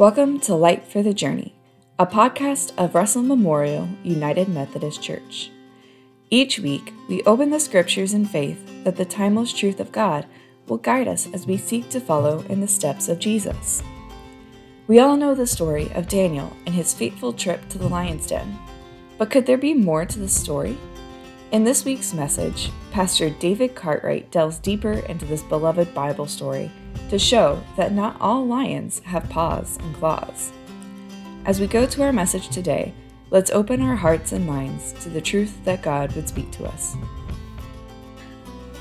Welcome to Light for the Journey, a podcast of Russell Memorial United Methodist Church. Each week, we open the scriptures in faith that the timeless truth of God will guide us as we seek to follow in the steps of Jesus. We all know the story of Daniel and his fateful trip to the lion's den, but could there be more to the story? In this week's message, Pastor David Cartwright delves deeper into this beloved Bible story to show that not all lions have paws and claws. As we go to our message today, let's open our hearts and minds to the truth that God would speak to us.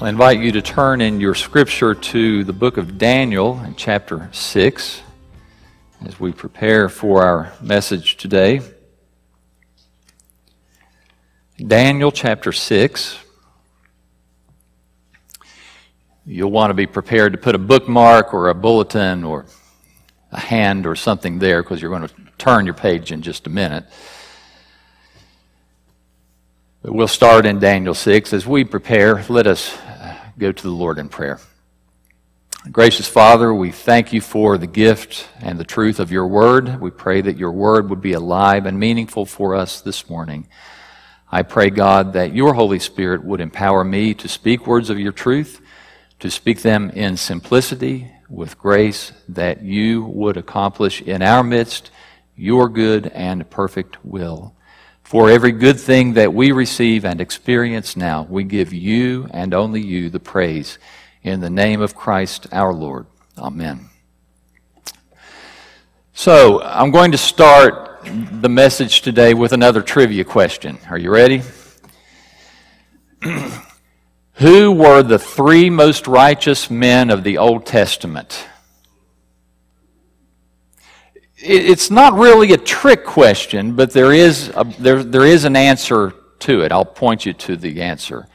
I invite you to turn in your scripture to the book of Daniel in chapter 6 as we prepare for our message today. Daniel chapter 6. You'll want to be prepared to put a bookmark or a bulletin or a hand or something there because you're going to turn your page in just a minute. But we'll start in Daniel 6. As we prepare, let us uh, go to the Lord in prayer. Gracious Father, we thank you for the gift and the truth of your word. We pray that your word would be alive and meaningful for us this morning. I pray, God, that your Holy Spirit would empower me to speak words of your truth, to speak them in simplicity, with grace, that you would accomplish in our midst your good and perfect will. For every good thing that we receive and experience now, we give you and only you the praise. In the name of Christ our Lord. Amen. So, I'm going to start the message today with another trivia question. Are you ready? Who were the three most righteous men of the Old Testament? It's not really a trick question, but there is, a, there, there is an answer to it. I'll point you to the answer.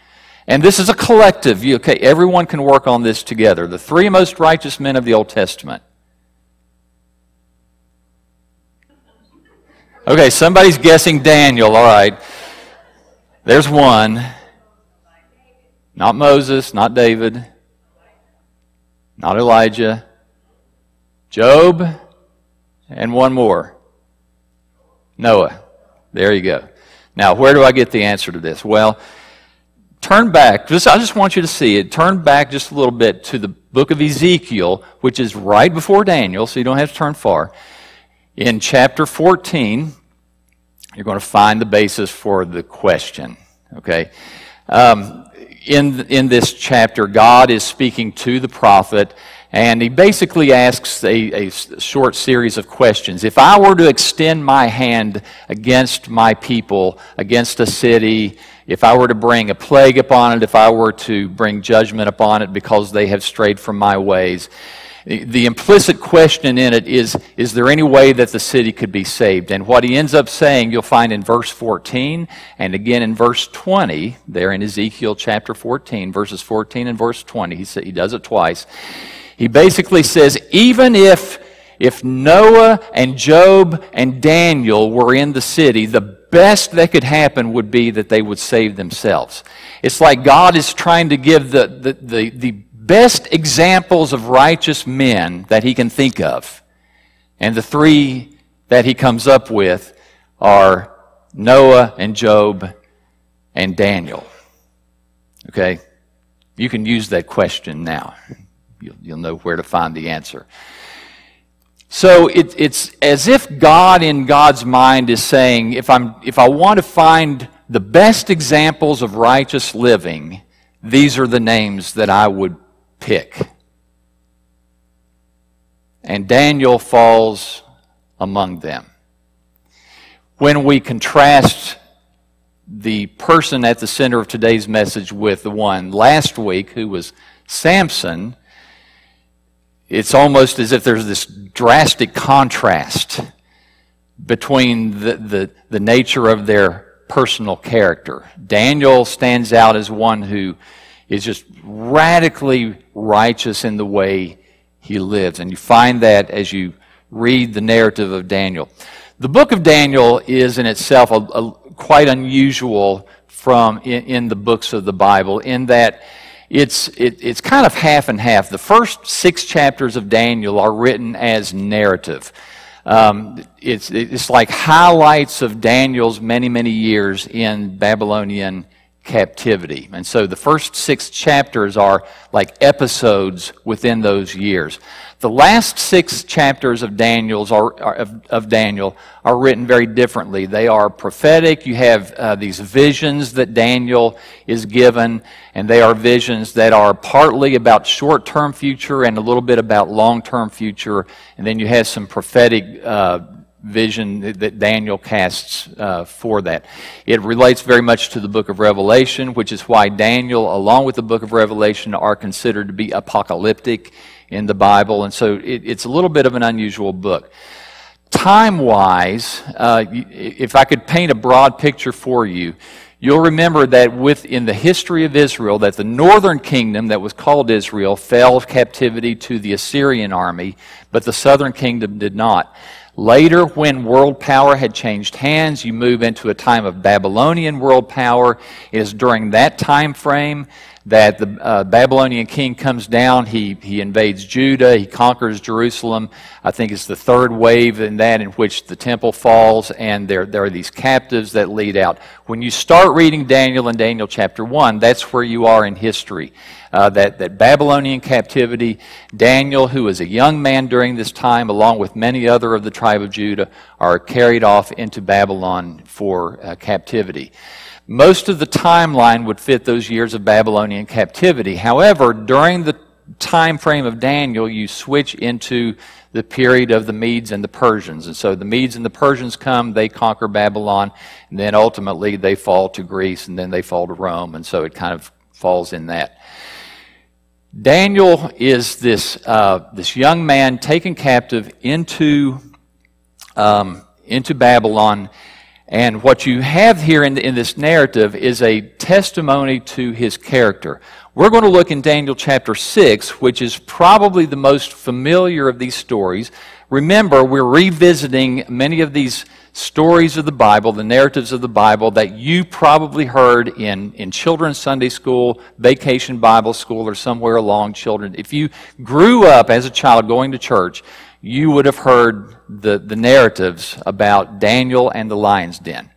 And this is a collective. You, okay, everyone can work on this together. The three most righteous men of the Old Testament. Okay, somebody's guessing Daniel. All right. There's one. Not Moses, not David, not Elijah. Job, and one more. Noah. There you go. Now, where do I get the answer to this? Well, turn back. Just, I just want you to see it. Turn back just a little bit to the book of Ezekiel, which is right before Daniel, so you don't have to turn far. In chapter 14, you're going to find the basis for the question. Okay? Um, in, in this chapter, God is speaking to the prophet, and he basically asks a, a short series of questions. If I were to extend my hand against my people, against a city, if I were to bring a plague upon it, if I were to bring judgment upon it because they have strayed from my ways, the implicit question in it is Is there any way that the city could be saved? And what he ends up saying, you'll find in verse 14 and again in verse 20, there in Ezekiel chapter 14, verses 14 and verse 20. He, he does it twice. He basically says, Even if, if Noah and Job and Daniel were in the city, the best that could happen would be that they would save themselves. It's like God is trying to give the, the, the, the best examples of righteous men that he can think of. And the three that he comes up with are Noah and Job and Daniel. Okay? You can use that question now. You'll, you'll know where to find the answer. So it, it's as if God, in God's mind, is saying, if, I'm, if I want to find the best examples of righteous living, these are the names that I would pick. And Daniel falls among them. When we contrast the person at the center of today's message with the one last week who was Samson, it's almost as if there's this drastic contrast between the, the, the nature of their personal character. Daniel stands out as one who is just radically righteous in the way he lives. And you find that as you read the narrative of Daniel. The book of Daniel is in itself a, a, quite unusual from in, in, the books of the Bible in that it's, it, it's kind of half and half. The first six chapters of Daniel are written as narrative. Um, it's, it's like highlights of Daniel's many, many years in Babylonian captivity. And so the first six chapters are like episodes within those years. The last six chapters of Daniel's are, are of, of, Daniel are written very differently. They are prophetic. You have uh, these visions that Daniel is given, and they are visions that are partly about short-term future and a little bit about long-term future. And then you have some prophetic uh, vision that Daniel casts uh, for that. It relates very much to the book of Revelation, which is why Daniel, along with the book of Revelation, are considered to be apocalyptic in the Bible, and so it, it's a little bit of an unusual book. Time wise, uh, if I could paint a broad picture for you, you'll remember that within the history of Israel, that the northern kingdom that was called Israel fell captivity to the Assyrian army, but the southern kingdom did not. Later, when world power had changed hands, you move into a time of Babylonian world power. It is during that time frame that the uh, Babylonian king comes down. He, he invades Judah. He conquers Jerusalem. I think it's the third wave in that in which the temple falls, and there, there are these captives that lead out. When you start reading Daniel in Daniel chapter 1, that's where you are in history. Uh, that, that Babylonian captivity, Daniel, who is a young man during this time, along with many other of the tribe of Judah, are carried off into Babylon for uh, captivity. Most of the timeline would fit those years of Babylonian captivity. However, during the time frame of Daniel, you switch into the period of the Medes and the Persians. And so the Medes and the Persians come, they conquer Babylon, and then ultimately they fall to Greece, and then they fall to Rome, and so it kind of falls in that. Daniel is this, uh, this young man taken captive into, um, into Babylon and what you have here in, the, in, this narrative is a testimony to his character. We're going to look in Daniel chapter 6, which is probably the most familiar of these stories. Remember, we're revisiting many of these stories of the Bible, the narratives of the Bible that you probably heard in, in children's Sunday school, vacation Bible school, or somewhere along children. If you grew up as a child going to church, you would have heard the, the narratives about Daniel and the lion's den.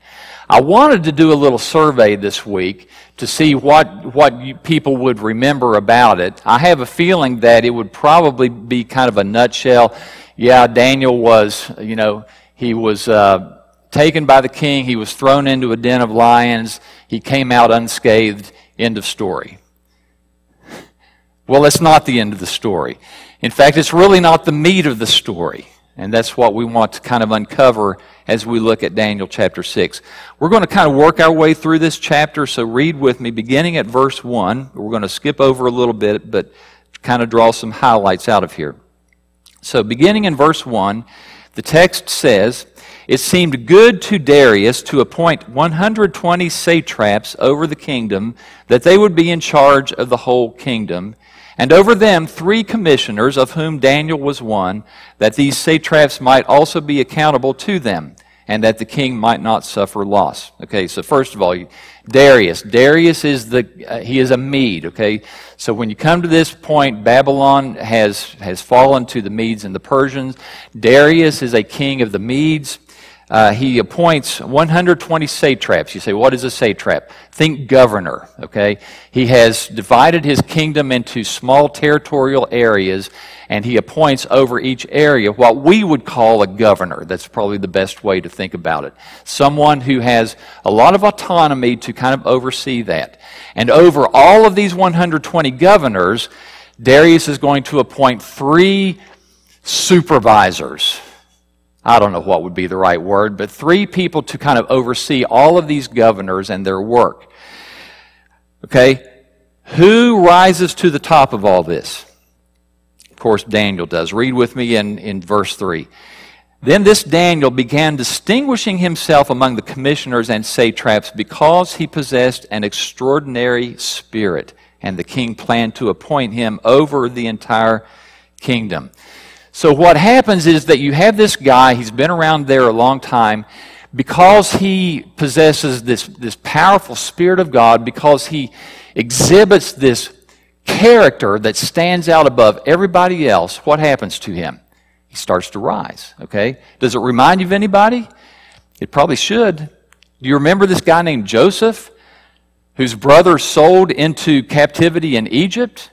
I wanted to do a little survey this week to see what, what people would remember about it. I have a feeling that it would probably be kind of a nutshell. Yeah, Daniel was, you know, he was uh, taken by the king, he was thrown into a den of lions, he came out unscathed. End of story. Well, that's not the end of the story. In fact, it's really not the meat of the story. And that's what we want to kind of uncover as we look at Daniel chapter 6. We're going to kind of work our way through this chapter, so read with me beginning at verse 1. We're going to skip over a little bit, but kind of draw some highlights out of here. So, beginning in verse 1, the text says, It seemed good to Darius to appoint 120 satraps over the kingdom, that they would be in charge of the whole kingdom and over them three commissioners, of whom Daniel was one, that these satraps might also be accountable to them, and that the king might not suffer loss. Okay, so first of all, Darius. Darius is the, uh, he is a Mede, okay? So when you come to this point, Babylon has, has fallen to the Medes and the Persians. Darius is a king of the Medes uh, he appoints 120 satraps. You say, what is a satrap? Think governor, okay? He has divided his kingdom into small territorial areas, and he appoints over each area what we would call a governor. That's probably the best way to think about it. Someone who has a lot of autonomy to kind of oversee that. And over all of these 120 governors, Darius is going to appoint three supervisors I don't know what would be the right word, but three people to kind of oversee all of these governors and their work. Okay? Who rises to the top of all this? Of course, Daniel does. Read with me in, in verse 3. Then this Daniel began distinguishing himself among the commissioners and satraps because he possessed an extraordinary spirit, and the king planned to appoint him over the entire kingdom. So what happens is that you have this guy, he's been around there a long time, because he possesses this, this powerful Spirit of God, because he exhibits this character that stands out above everybody else, what happens to him? he starts to rise. Okay? Does it remind you of anybody? It probably should. Do you remember this guy named Joseph, whose brother sold into captivity in Egypt?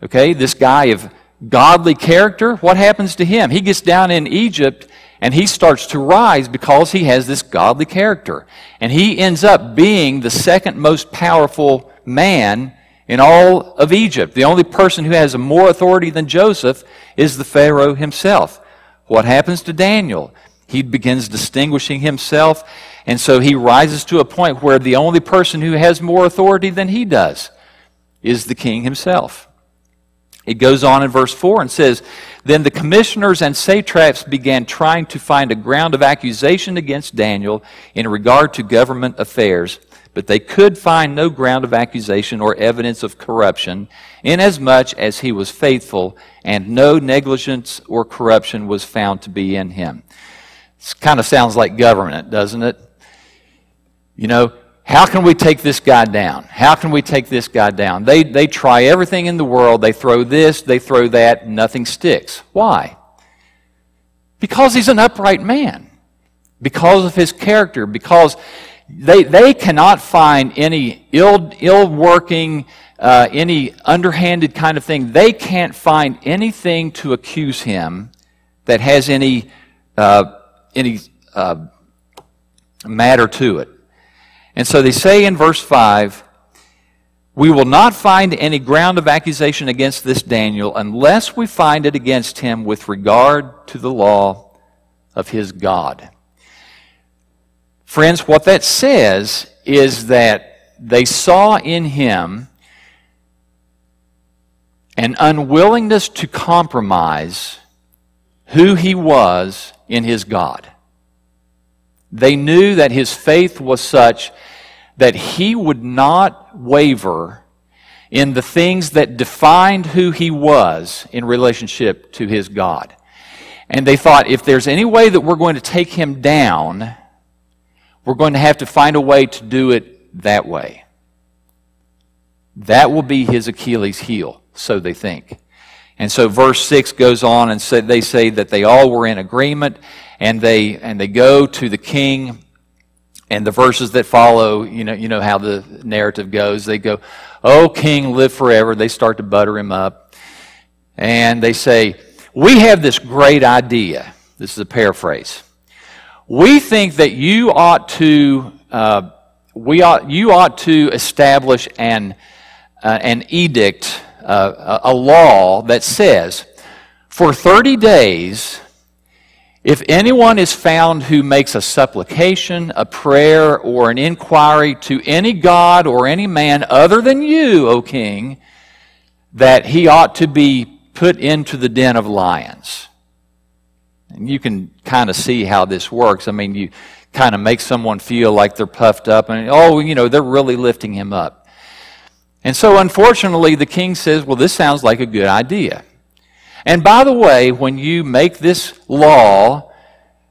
Okay, this guy of godly character. What happens to him? He gets down in Egypt and he starts to rise because he has this godly character. And he ends up being the second most powerful man in all of Egypt. The only person who has more authority than Joseph is the Pharaoh himself. What happens to Daniel? He begins distinguishing himself, and so he rises to a point where the only person who has more authority than he does is the king himself. It goes on in verse 4 and says, Then the commissioners and satraps began trying to find a ground of accusation against Daniel in regard to government affairs but they could find no ground of accusation or evidence of corruption, inasmuch as he was faithful, and no negligence or corruption was found to be in him. This kind of sounds like government, doesn't it? You know, how can we take this guy down? How can we take this guy down? They, they try everything in the world. They throw this, they throw that, nothing sticks. Why? Because he's an upright man. Because of his character. Because they, they cannot find any ill, ill working, uh, any underhanded kind of thing. They can't find anything to accuse him that has any, uh, any uh, matter to it. And so they say in verse 5 We will not find any ground of accusation against this Daniel unless we find it against him with regard to the law of his God. Friends, what that says is that they saw in him an unwillingness to compromise who he was in his God. They knew that his faith was such that he would not waver in the things that defined who he was in relationship to his God. And they thought if there's any way that we're going to take him down, we're going to have to find a way to do it that way. That will be his Achilles heel, so they think. And so verse 6 goes on and say, they say that they all were in agreement and they, and they go to the king and the verses that follow, you know, you know how the narrative goes. They go, Oh, king, live forever. They start to butter him up. And they say, We have this great idea. This is a paraphrase we think that you ought to uh, we ought you ought to establish an uh, an edict uh, a law that says for 30 days if anyone is found who makes a supplication a prayer or an inquiry to any god or any man other than you o king that he ought to be put into the den of lions and you can kind of see how this works. I mean, you kind of make someone feel like they're puffed up and, oh, you know, they're really lifting him up. And so, unfortunately, the king says, well, this sounds like a good idea. And by the way, when you make this law,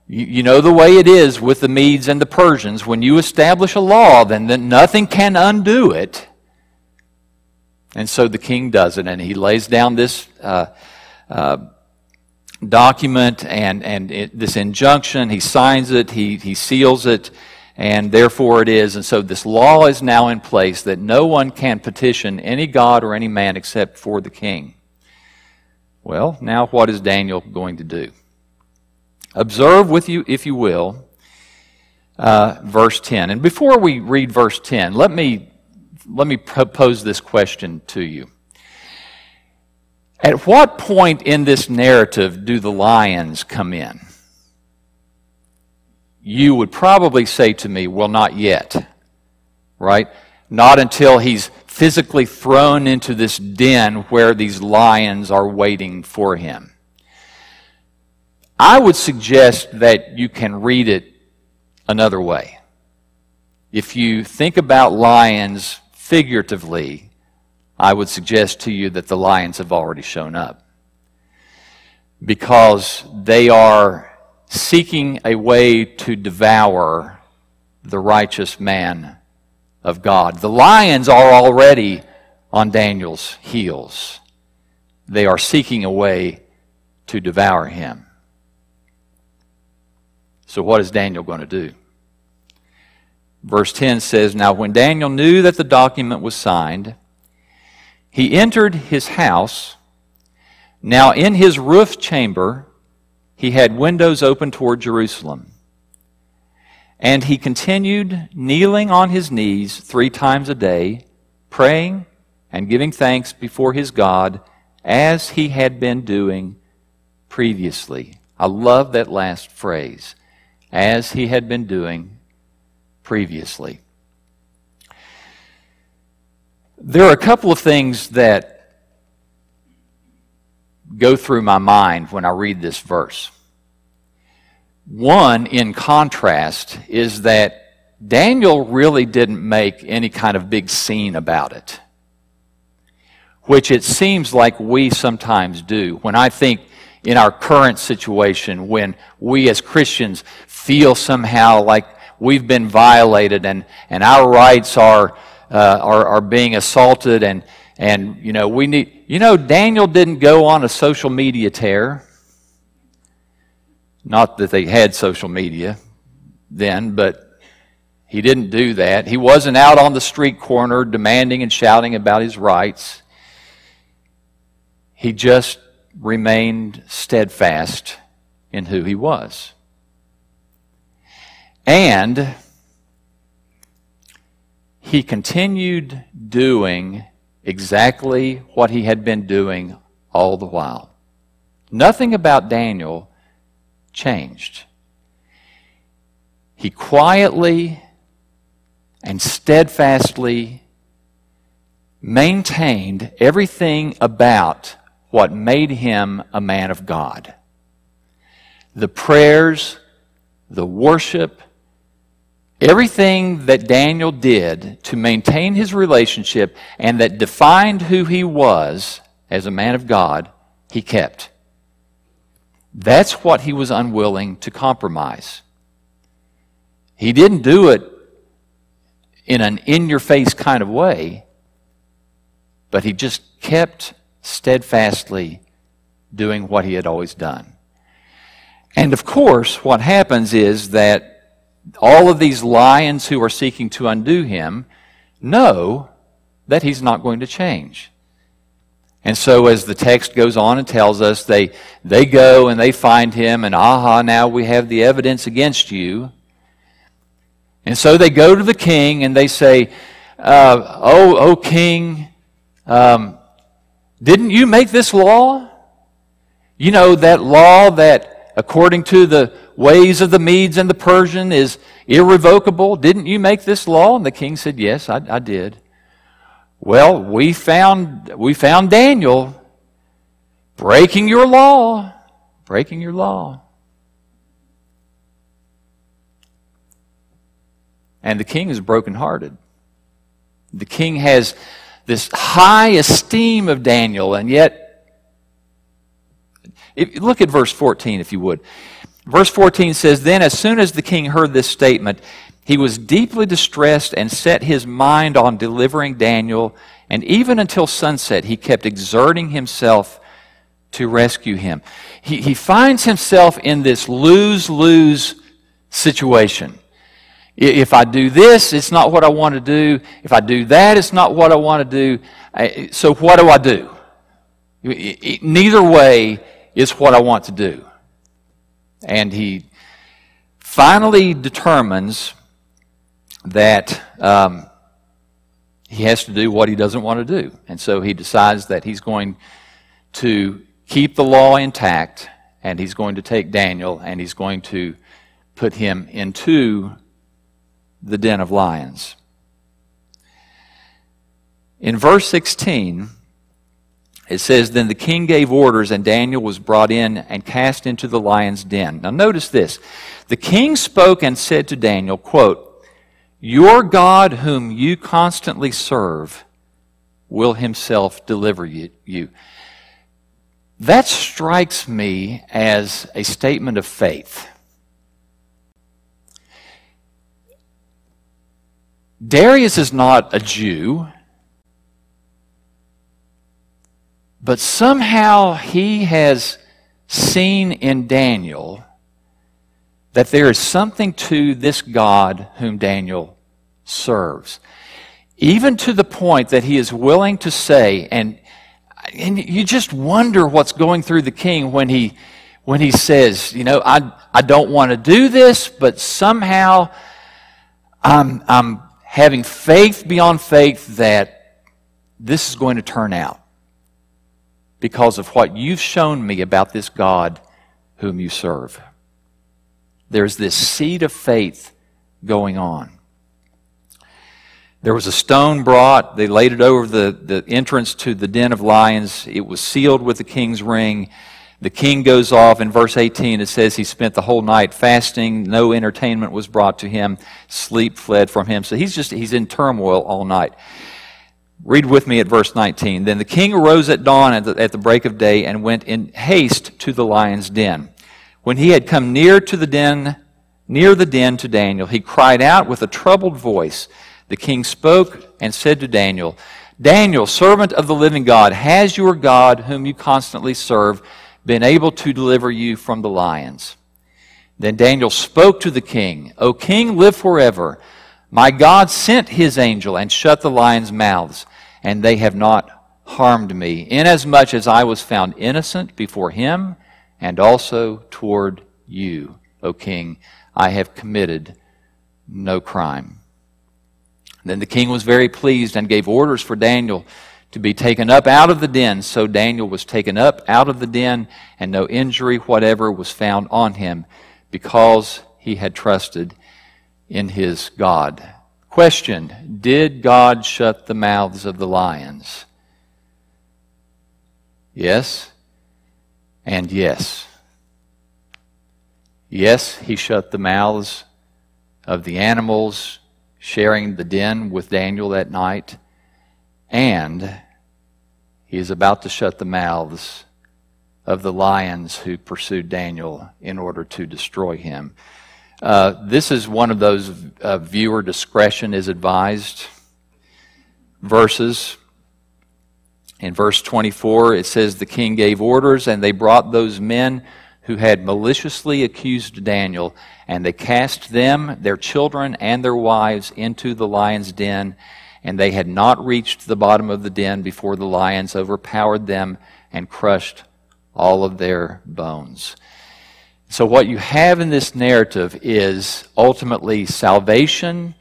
you, know the way it is with the Medes and the Persians. When you establish a law, then, then nothing can undo it. And so the king does it, and he lays down this uh, uh, document and, and it, this injunction. He signs it, he, he seals it, and therefore it is. And so this law is now in place that no one can petition any God or any man except for the king. Well, now what is Daniel going to do? Observe with you, if you will, uh, verse 10. And before we read verse 10, let me, let me pose this question to you. At what point in this narrative do the lions come in? You would probably say to me, well, not yet, right? Not until he's physically thrown into this den where these lions are waiting for him. I would suggest that you can read it another way. If you think about lions figuratively, I would suggest to you that the lions have already shown up because they are seeking a way to devour the righteous man of God. The lions are already on Daniel's heels. They are seeking a way to devour him. So, what is Daniel going to do? Verse 10 says Now, when Daniel knew that the document was signed, he entered his house. Now, in his roof chamber, he had windows open toward Jerusalem. And he continued kneeling on his knees three times a day, praying and giving thanks before his God as he had been doing previously. I love that last phrase as he had been doing previously. There are a couple of things that go through my mind when I read this verse. One, in contrast, is that Daniel really didn't make any kind of big scene about it, which it seems like we sometimes do. When I think in our current situation, when we as Christians feel somehow like we've been violated and, and our rights are, uh, are, are being assaulted and, and, you know, we need, you know, Daniel didn't go on a social media tear. Not that they had social media then, but he didn't do that. He wasn't out on the street corner demanding and shouting about his rights. He just remained steadfast in who he was. And he continued doing exactly what he had been doing all the while. Nothing about Daniel changed. He quietly and steadfastly maintained everything about what made him a man of God. The prayers, the worship, Everything that Daniel did to maintain his relationship and that defined who he was as a man of God, he kept. That's what he was unwilling to compromise. He didn't do it in an in your face kind of way, but he just kept steadfastly doing what he had always done. And of course, what happens is that all of these lions who are seeking to undo him know that he's not going to change. And so, as the text goes on and tells us, they, they go and they find him, and aha, now we have the evidence against you. And so they go to the king and they say, uh, Oh, oh, king, um, didn't you make this law? You know, that law that, according to the ways of the Medes and the Persian is irrevocable. Didn't you make this law? And the king said, Yes, I, I did. Well, we found, we found Daniel breaking your law, breaking your law. And the king is brokenhearted. The king has this high esteem of Daniel, and yet, if, look at verse 14, if you would. Verse 14 says, Then as soon as the king heard this statement, he was deeply distressed and set his mind on delivering Daniel, and even until sunset, he kept exerting himself to rescue him. He, he finds himself in this lose lose situation. If I do this, it's not what I want to do. If I do that, it's not what I want to do. So, what do I do? Neither way is what I want to do. And he finally determines that um, he has to do what he doesn't want to do. And so he decides that he's going to keep the law intact and he's going to take Daniel and he's going to put him into the den of lions. In verse 16, it says, Then the king gave orders, and Daniel was brought in and cast into the lion's den. Now notice this. The king spoke and said to Daniel, quote, Your God, whom you constantly serve, will himself deliver you. That strikes me as a statement of faith. Darius is not a Jew. But somehow he has seen in Daniel that there is something to this God whom Daniel serves. Even to the point that he is willing to say, and, and you just wonder what's going through the king when he, when he says, you know, I, I don't want to do this, but somehow I'm, I'm having faith beyond faith that this is going to turn out because of what you've shown me about this God whom you serve. There's this seed of faith going on. There was a stone brought. They laid it over the, the entrance to the den of lions. It was sealed with the king's ring. The king goes off. In verse 18, it says he spent the whole night fasting. No entertainment was brought to him. Sleep fled from him. So he's just, he's in turmoil all night. Read with me at verse 19. Then the king arose at dawn at the, at the break of day and went in haste to the lion's den. When he had come near to the den, near the den to Daniel, he cried out with a troubled voice. The king spoke and said to Daniel, Daniel, servant of the living God, has your God, whom you constantly serve, been able to deliver you from the lions. Then Daniel spoke to the king, O king, live forever. My God sent his angel and shut the lions' mouths, and they have not harmed me, inasmuch as I was found innocent before him and also toward you, O king. I have committed no crime. Then the king was very pleased and gave orders for Daniel to be taken up out of the den. So Daniel was taken up out of the den, and no injury whatever was found on him because he had trusted in his God. Question Did God shut the mouths of the lions? Yes, and yes. Yes, he shut the mouths of the animals sharing the den with Daniel that night. And he is about to shut the mouths of the lions who pursued Daniel in order to destroy him. Uh, this is one of those uh, viewer discretion is advised verses. In verse 24, it says, The king gave orders, and they brought those men who had maliciously accused Daniel, and they cast them, their children, and their wives into the lion's den and they had not reached the bottom of the den before the lions overpowered them and crushed all of their bones. So, what you have in this narrative is ultimately salvation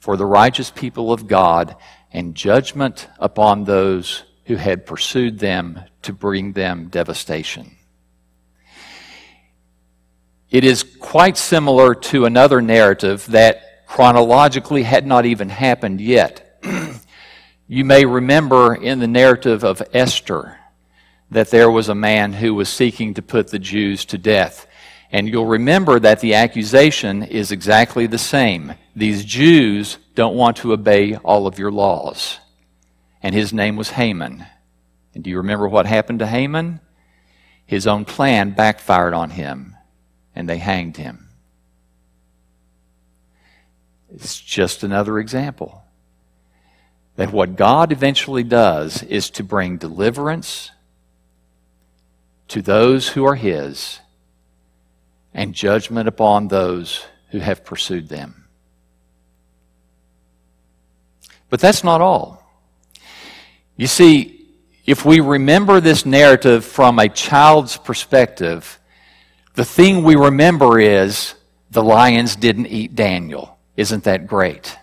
for the righteous people of God and judgment upon those who had pursued them to bring them devastation. It is quite similar to another narrative that chronologically had not even happened yet. you may remember in the narrative of Esther that there was a man who was seeking to put the Jews to death. And you'll remember that the accusation is exactly the same. These Jews don't want to obey all of your laws. And his name was Haman. And do you remember what happened to Haman? His own plan backfired on him, and they hanged him. It's just another example that what God eventually does is to bring deliverance to those who are His and judgment upon those who have pursued them. But that's not all. You see, if we remember this narrative from a child's perspective, the thing we remember is the lions didn't eat Daniel. Isn't that great?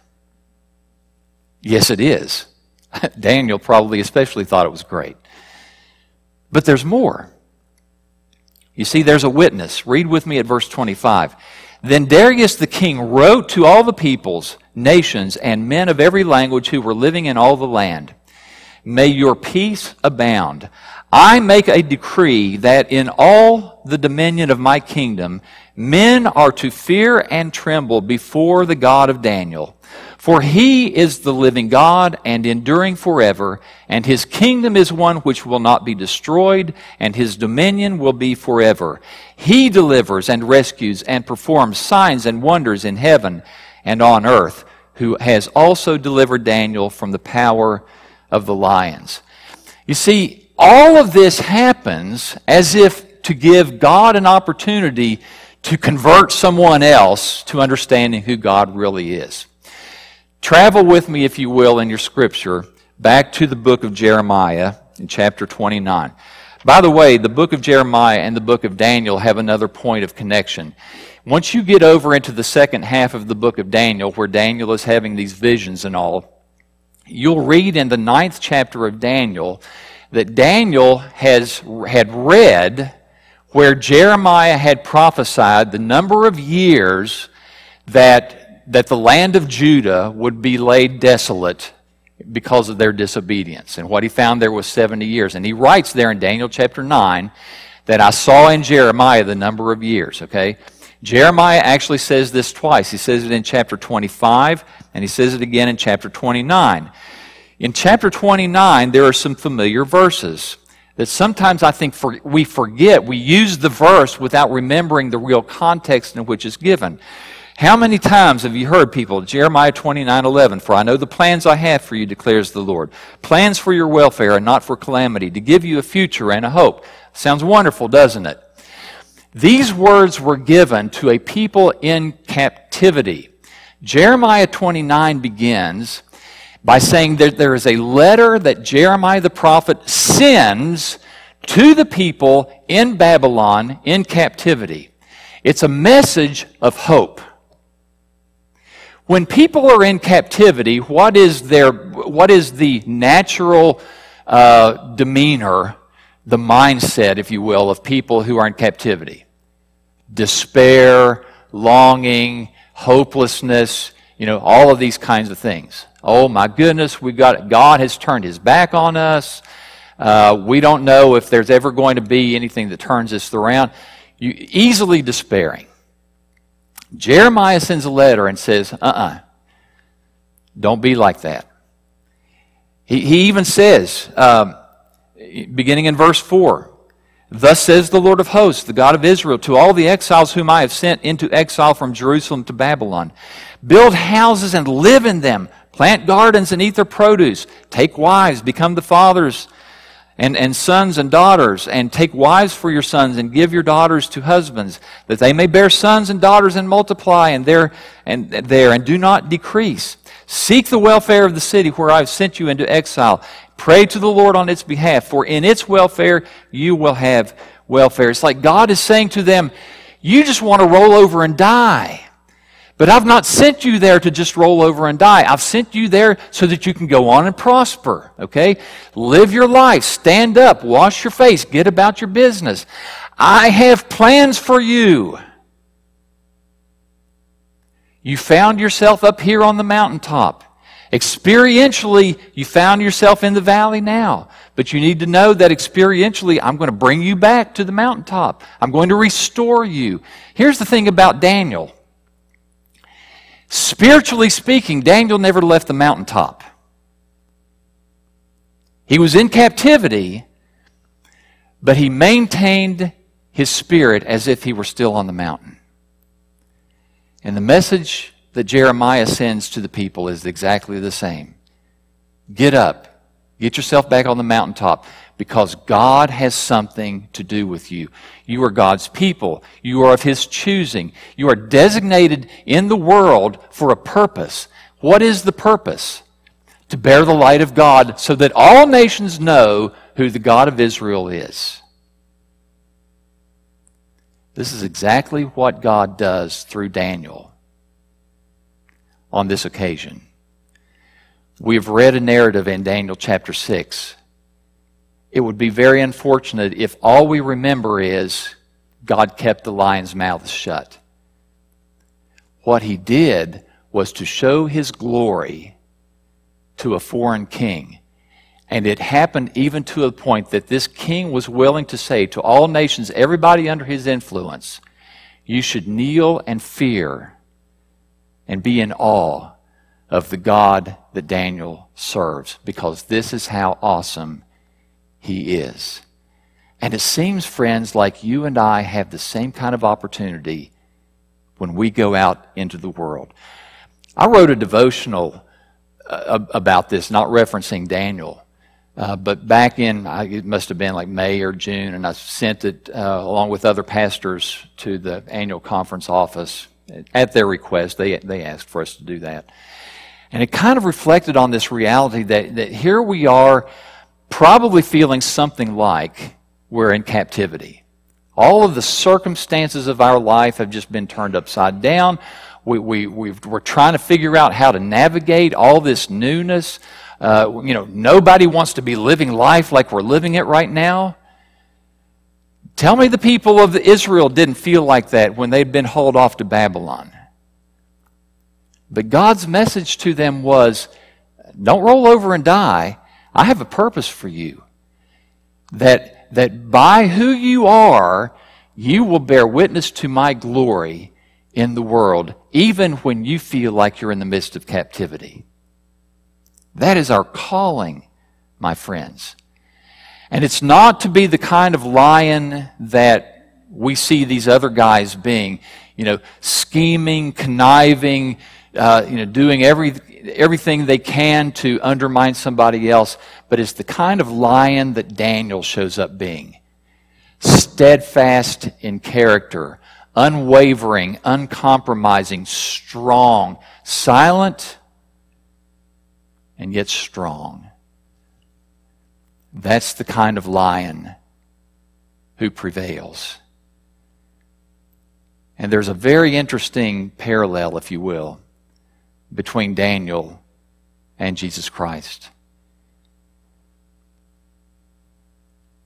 Yes, it is. Daniel probably especially thought it was great. But there's more. You see, there's a witness. Read with me at verse 25. Then Darius the king wrote to all the peoples, nations, and men of every language who were living in all the land May your peace abound. I make a decree that in all the dominion of my kingdom, men are to fear and tremble before the God of Daniel for he is the living God and enduring forever, and his kingdom is one which will not be destroyed, and his dominion will be forever. He delivers and rescues and performs signs and wonders in heaven and on earth, who has also delivered Daniel from the power of the lions. You see, all of this happens as if to give God an opportunity to convert someone else to understanding who God really is. Travel with me, if you will, in your scripture back to the book of Jeremiah in chapter 29. By the way, the book of Jeremiah and the book of Daniel have another point of connection. Once you get over into the second half of the book of Daniel, where Daniel is having these visions and all, you'll read in the ninth chapter of Daniel that Daniel has had read where Jeremiah had prophesied the number of years that, that the land of Judah would be laid desolate because of their disobedience. And what he found there was 70 years. And he writes there in Daniel chapter 9 that I saw in Jeremiah the number of years, okay? Jeremiah actually says this twice. He says it in chapter 25, and he says it again in chapter 29. In chapter 29, there are some familiar verses that sometimes I think for, we forget. We use the verse without remembering the real context in which it's given. How many times have you heard people, Jeremiah 29 11, for I know the plans I have for you, declares the Lord. Plans for your welfare and not for calamity, to give you a future and a hope. Sounds wonderful, doesn't it? These words were given to a people in captivity. Jeremiah 29 begins by saying that there is a letter that Jeremiah the prophet sends to the people in Babylon in captivity. It's a message of hope. When people are in captivity, what is, their, what is the natural uh, demeanor, the mindset, if you will, of people who are in captivity? Despair, longing, hopelessness, you know, all of these kinds of things. Oh my goodness, we got God has turned his back on us. Uh, we don't know if there's ever going to be anything that turns this around. You, easily despairing. Jeremiah sends a letter and says, uh uh-uh, uh, do not be like that. He, he even says, um, beginning in verse 4, Thus says the Lord of hosts, the God of Israel, to all the exiles whom I have sent into exile from Jerusalem to Babylon Build houses and live in them, plant gardens and eat their produce, take wives, become the fathers and, and sons and daughters, and take wives for your sons, and give your daughters to husbands, that they may bear sons and daughters and multiply, and there and there, and do not decrease. Seek the welfare of the city where I have sent you into exile. Pray to the Lord on its behalf, for in its welfare you will have welfare. It's like God is saying to them, You just want to roll over and die. But I've not sent you there to just roll over and die. I've sent you there so that you can go on and prosper, okay? Live your life, stand up, wash your face, get about your business. I have plans for you. You found yourself up here on the mountaintop. Experientially, you found yourself in the valley now. But you need to know that experientially, I'm going to bring you back to the mountaintop. I'm going to restore you. Here's the thing about Daniel. Spiritually speaking, Daniel never left the mountaintop. He was in captivity, but he maintained his spirit as if he were still on the mountain. And the message that Jeremiah sends to the people is exactly the same. Get up. Get yourself back on the mountaintop because God has something to do with you. You are God's people. You are of His choosing. You are designated in the world for a purpose. What is the purpose? To bear the light of God so that all nations know who the God of Israel is. This is exactly what God does through Daniel on this occasion. We have read a narrative in Daniel chapter 6 it would be very unfortunate if all we remember is God kept the lion's mouth shut. What he did was to show his glory to a foreign king. And it happened even to a point that this king was willing to say to all nations, everybody under his influence, you should kneel and fear and be in awe of the God that Daniel serves, because this is how awesome he is. And it seems, friends, like you and I have the same kind of opportunity when we go out into the world. I wrote a devotional uh, about this, not referencing Daniel, Uh, but back in, it must have been like May or June, and I sent it uh, along with other pastors to the annual conference office at their request. They, they asked for us to do that. And it kind of reflected on this reality that, that here we are, probably feeling something like we're in captivity. All of the circumstances of our life have just been turned upside down. We, we, we are trying to figure out how to navigate all this newness. Uh, you know, nobody wants to be living life like we're living it right now. Tell me the people of Israel didn't feel like that when they'd been hauled off to Babylon. But God's message to them was don't roll over and die. I have a purpose for you. That, that by who you are, you will bear witness to my glory in the world, even when you feel like you're in the midst of captivity. That is our calling, my friends. And it's not to be the kind of lion that we see these other guys being, you know, scheming, conniving, uh, you know, doing every, everything they can to undermine somebody else, but it's the kind of lion that Daniel shows up being. Steadfast in character, unwavering, uncompromising, strong, silent, and yet strong. That's the kind of lion who prevails. And there's a very interesting parallel, if you will, between Daniel and Jesus Christ.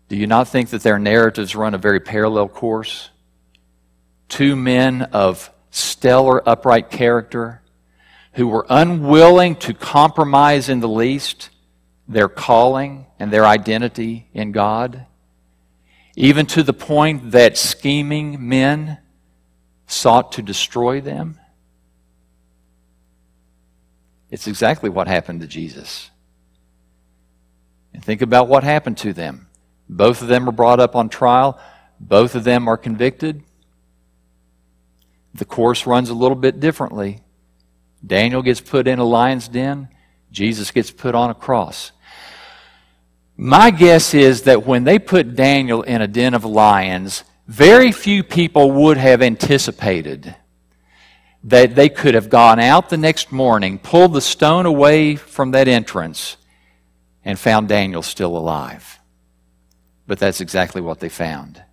Do you not think that their narratives run a very parallel course? Two men of stellar, upright character who were unwilling to compromise in the least their calling and their identity in God, even to the point that scheming men sought to destroy them. It's exactly what happened to Jesus. And think about what happened to them. Both of them are brought up on trial, both of them are convicted. The course runs a little bit differently. Daniel gets put in a lion's den, Jesus gets put on a cross. My guess is that when they put Daniel in a den of lions, very few people would have anticipated that they could have gone out the next morning, pulled the stone away from that entrance, and found Daniel still alive. But that's exactly what they found.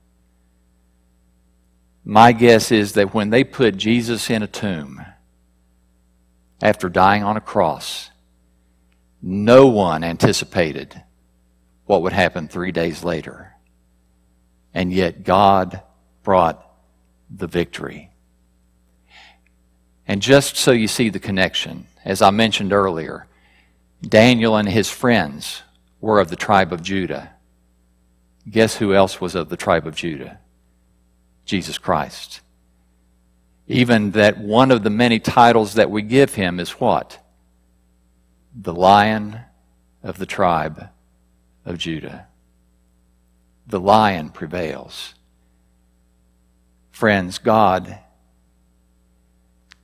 My guess is that when they put Jesus in a tomb, after dying on a cross. No one anticipated what would happen three days later. And yet God brought the victory. And just so you see the connection, as I mentioned earlier, Daniel and his friends were of the tribe of Judah. Guess who else was of the tribe of Judah? Jesus Christ. Even that one of the many titles that we give him is what? The Lion of the tribe of Judah. The lion prevails. Friends, God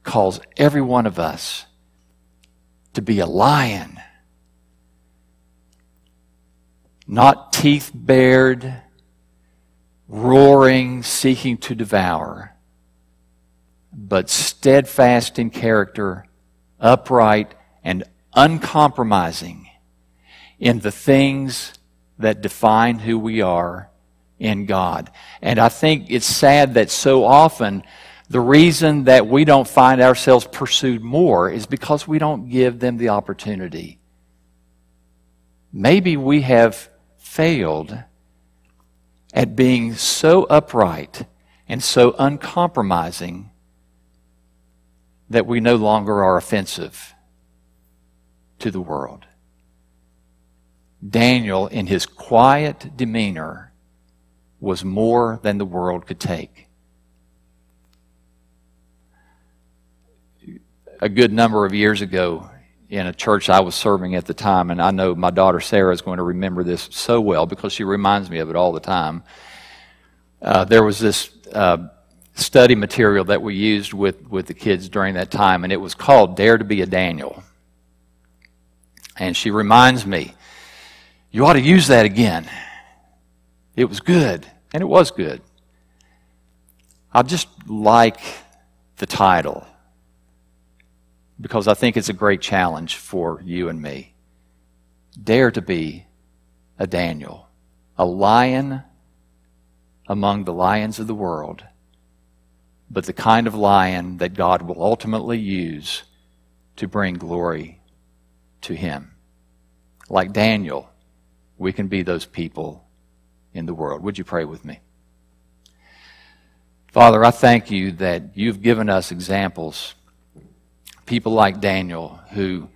calls every one of us to be a lion, not teeth bared, roaring, seeking to devour but steadfast in character, upright, and uncompromising in the things that define who we are in God. And I think it's sad that so often the reason that we don't find ourselves pursued more is because we don't give them the opportunity. Maybe we have failed at being so upright and so uncompromising that we no longer are offensive to the world. Daniel, in his quiet demeanor, was more than the world could take. A good number of years ago, in a church I was serving at the time, and I know my daughter Sarah is going to remember this so well because she reminds me of it all the time. Uh, there was this uh, study material that we used with, with the kids during that time, and it was called Dare to be a Daniel. And she reminds me, You ought to use that again. It was good, and it was good. I just like the title because I think it's a great challenge for you and me. Dare to be a Daniel, a lion among the lions of the world, but the kind of lion that God will ultimately use to bring glory to Him. Like Daniel, we can be those people in the world. Would you pray with me? Father, I thank you that you've given us examples, people like Daniel, who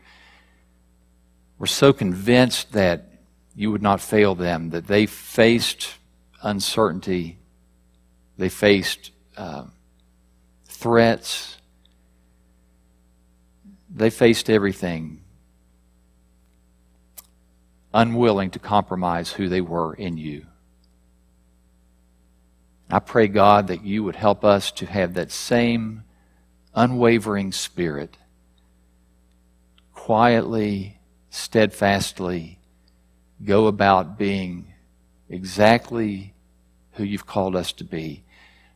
were so convinced that you would not fail them, that they faced uncertainty, they faced uh, threats, they faced everything, unwilling to compromise who they were in you. I pray, God, that you would help us to have that same unwavering spirit, quietly, steadfastly go about being exactly who you've called us to be,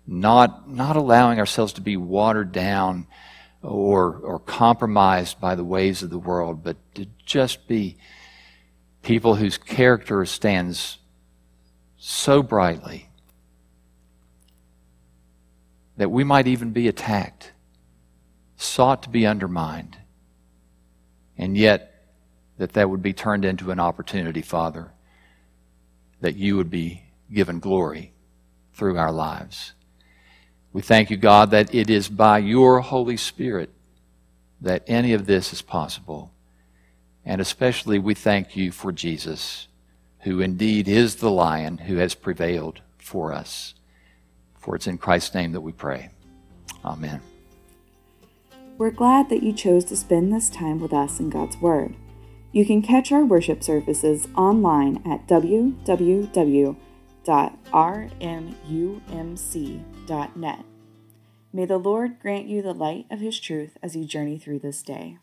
not, not allowing ourselves to be watered down or, or compromised by the ways of the world, but to just be people whose character stands so brightly that we might even be attacked, sought to be undermined, and yet that that would be turned into an opportunity, Father, that you would be given glory through our lives. We thank you, God, that it is by your Holy Spirit that any of this is possible. And especially we thank you for Jesus, who indeed is the lion who has prevailed for us. For it's in Christ's name that we pray. Amen. We're glad that you chose to spend this time with us in God's Word. You can catch our worship services online at www.rmumc.net. May the Lord grant you the light of His truth as you journey through this day.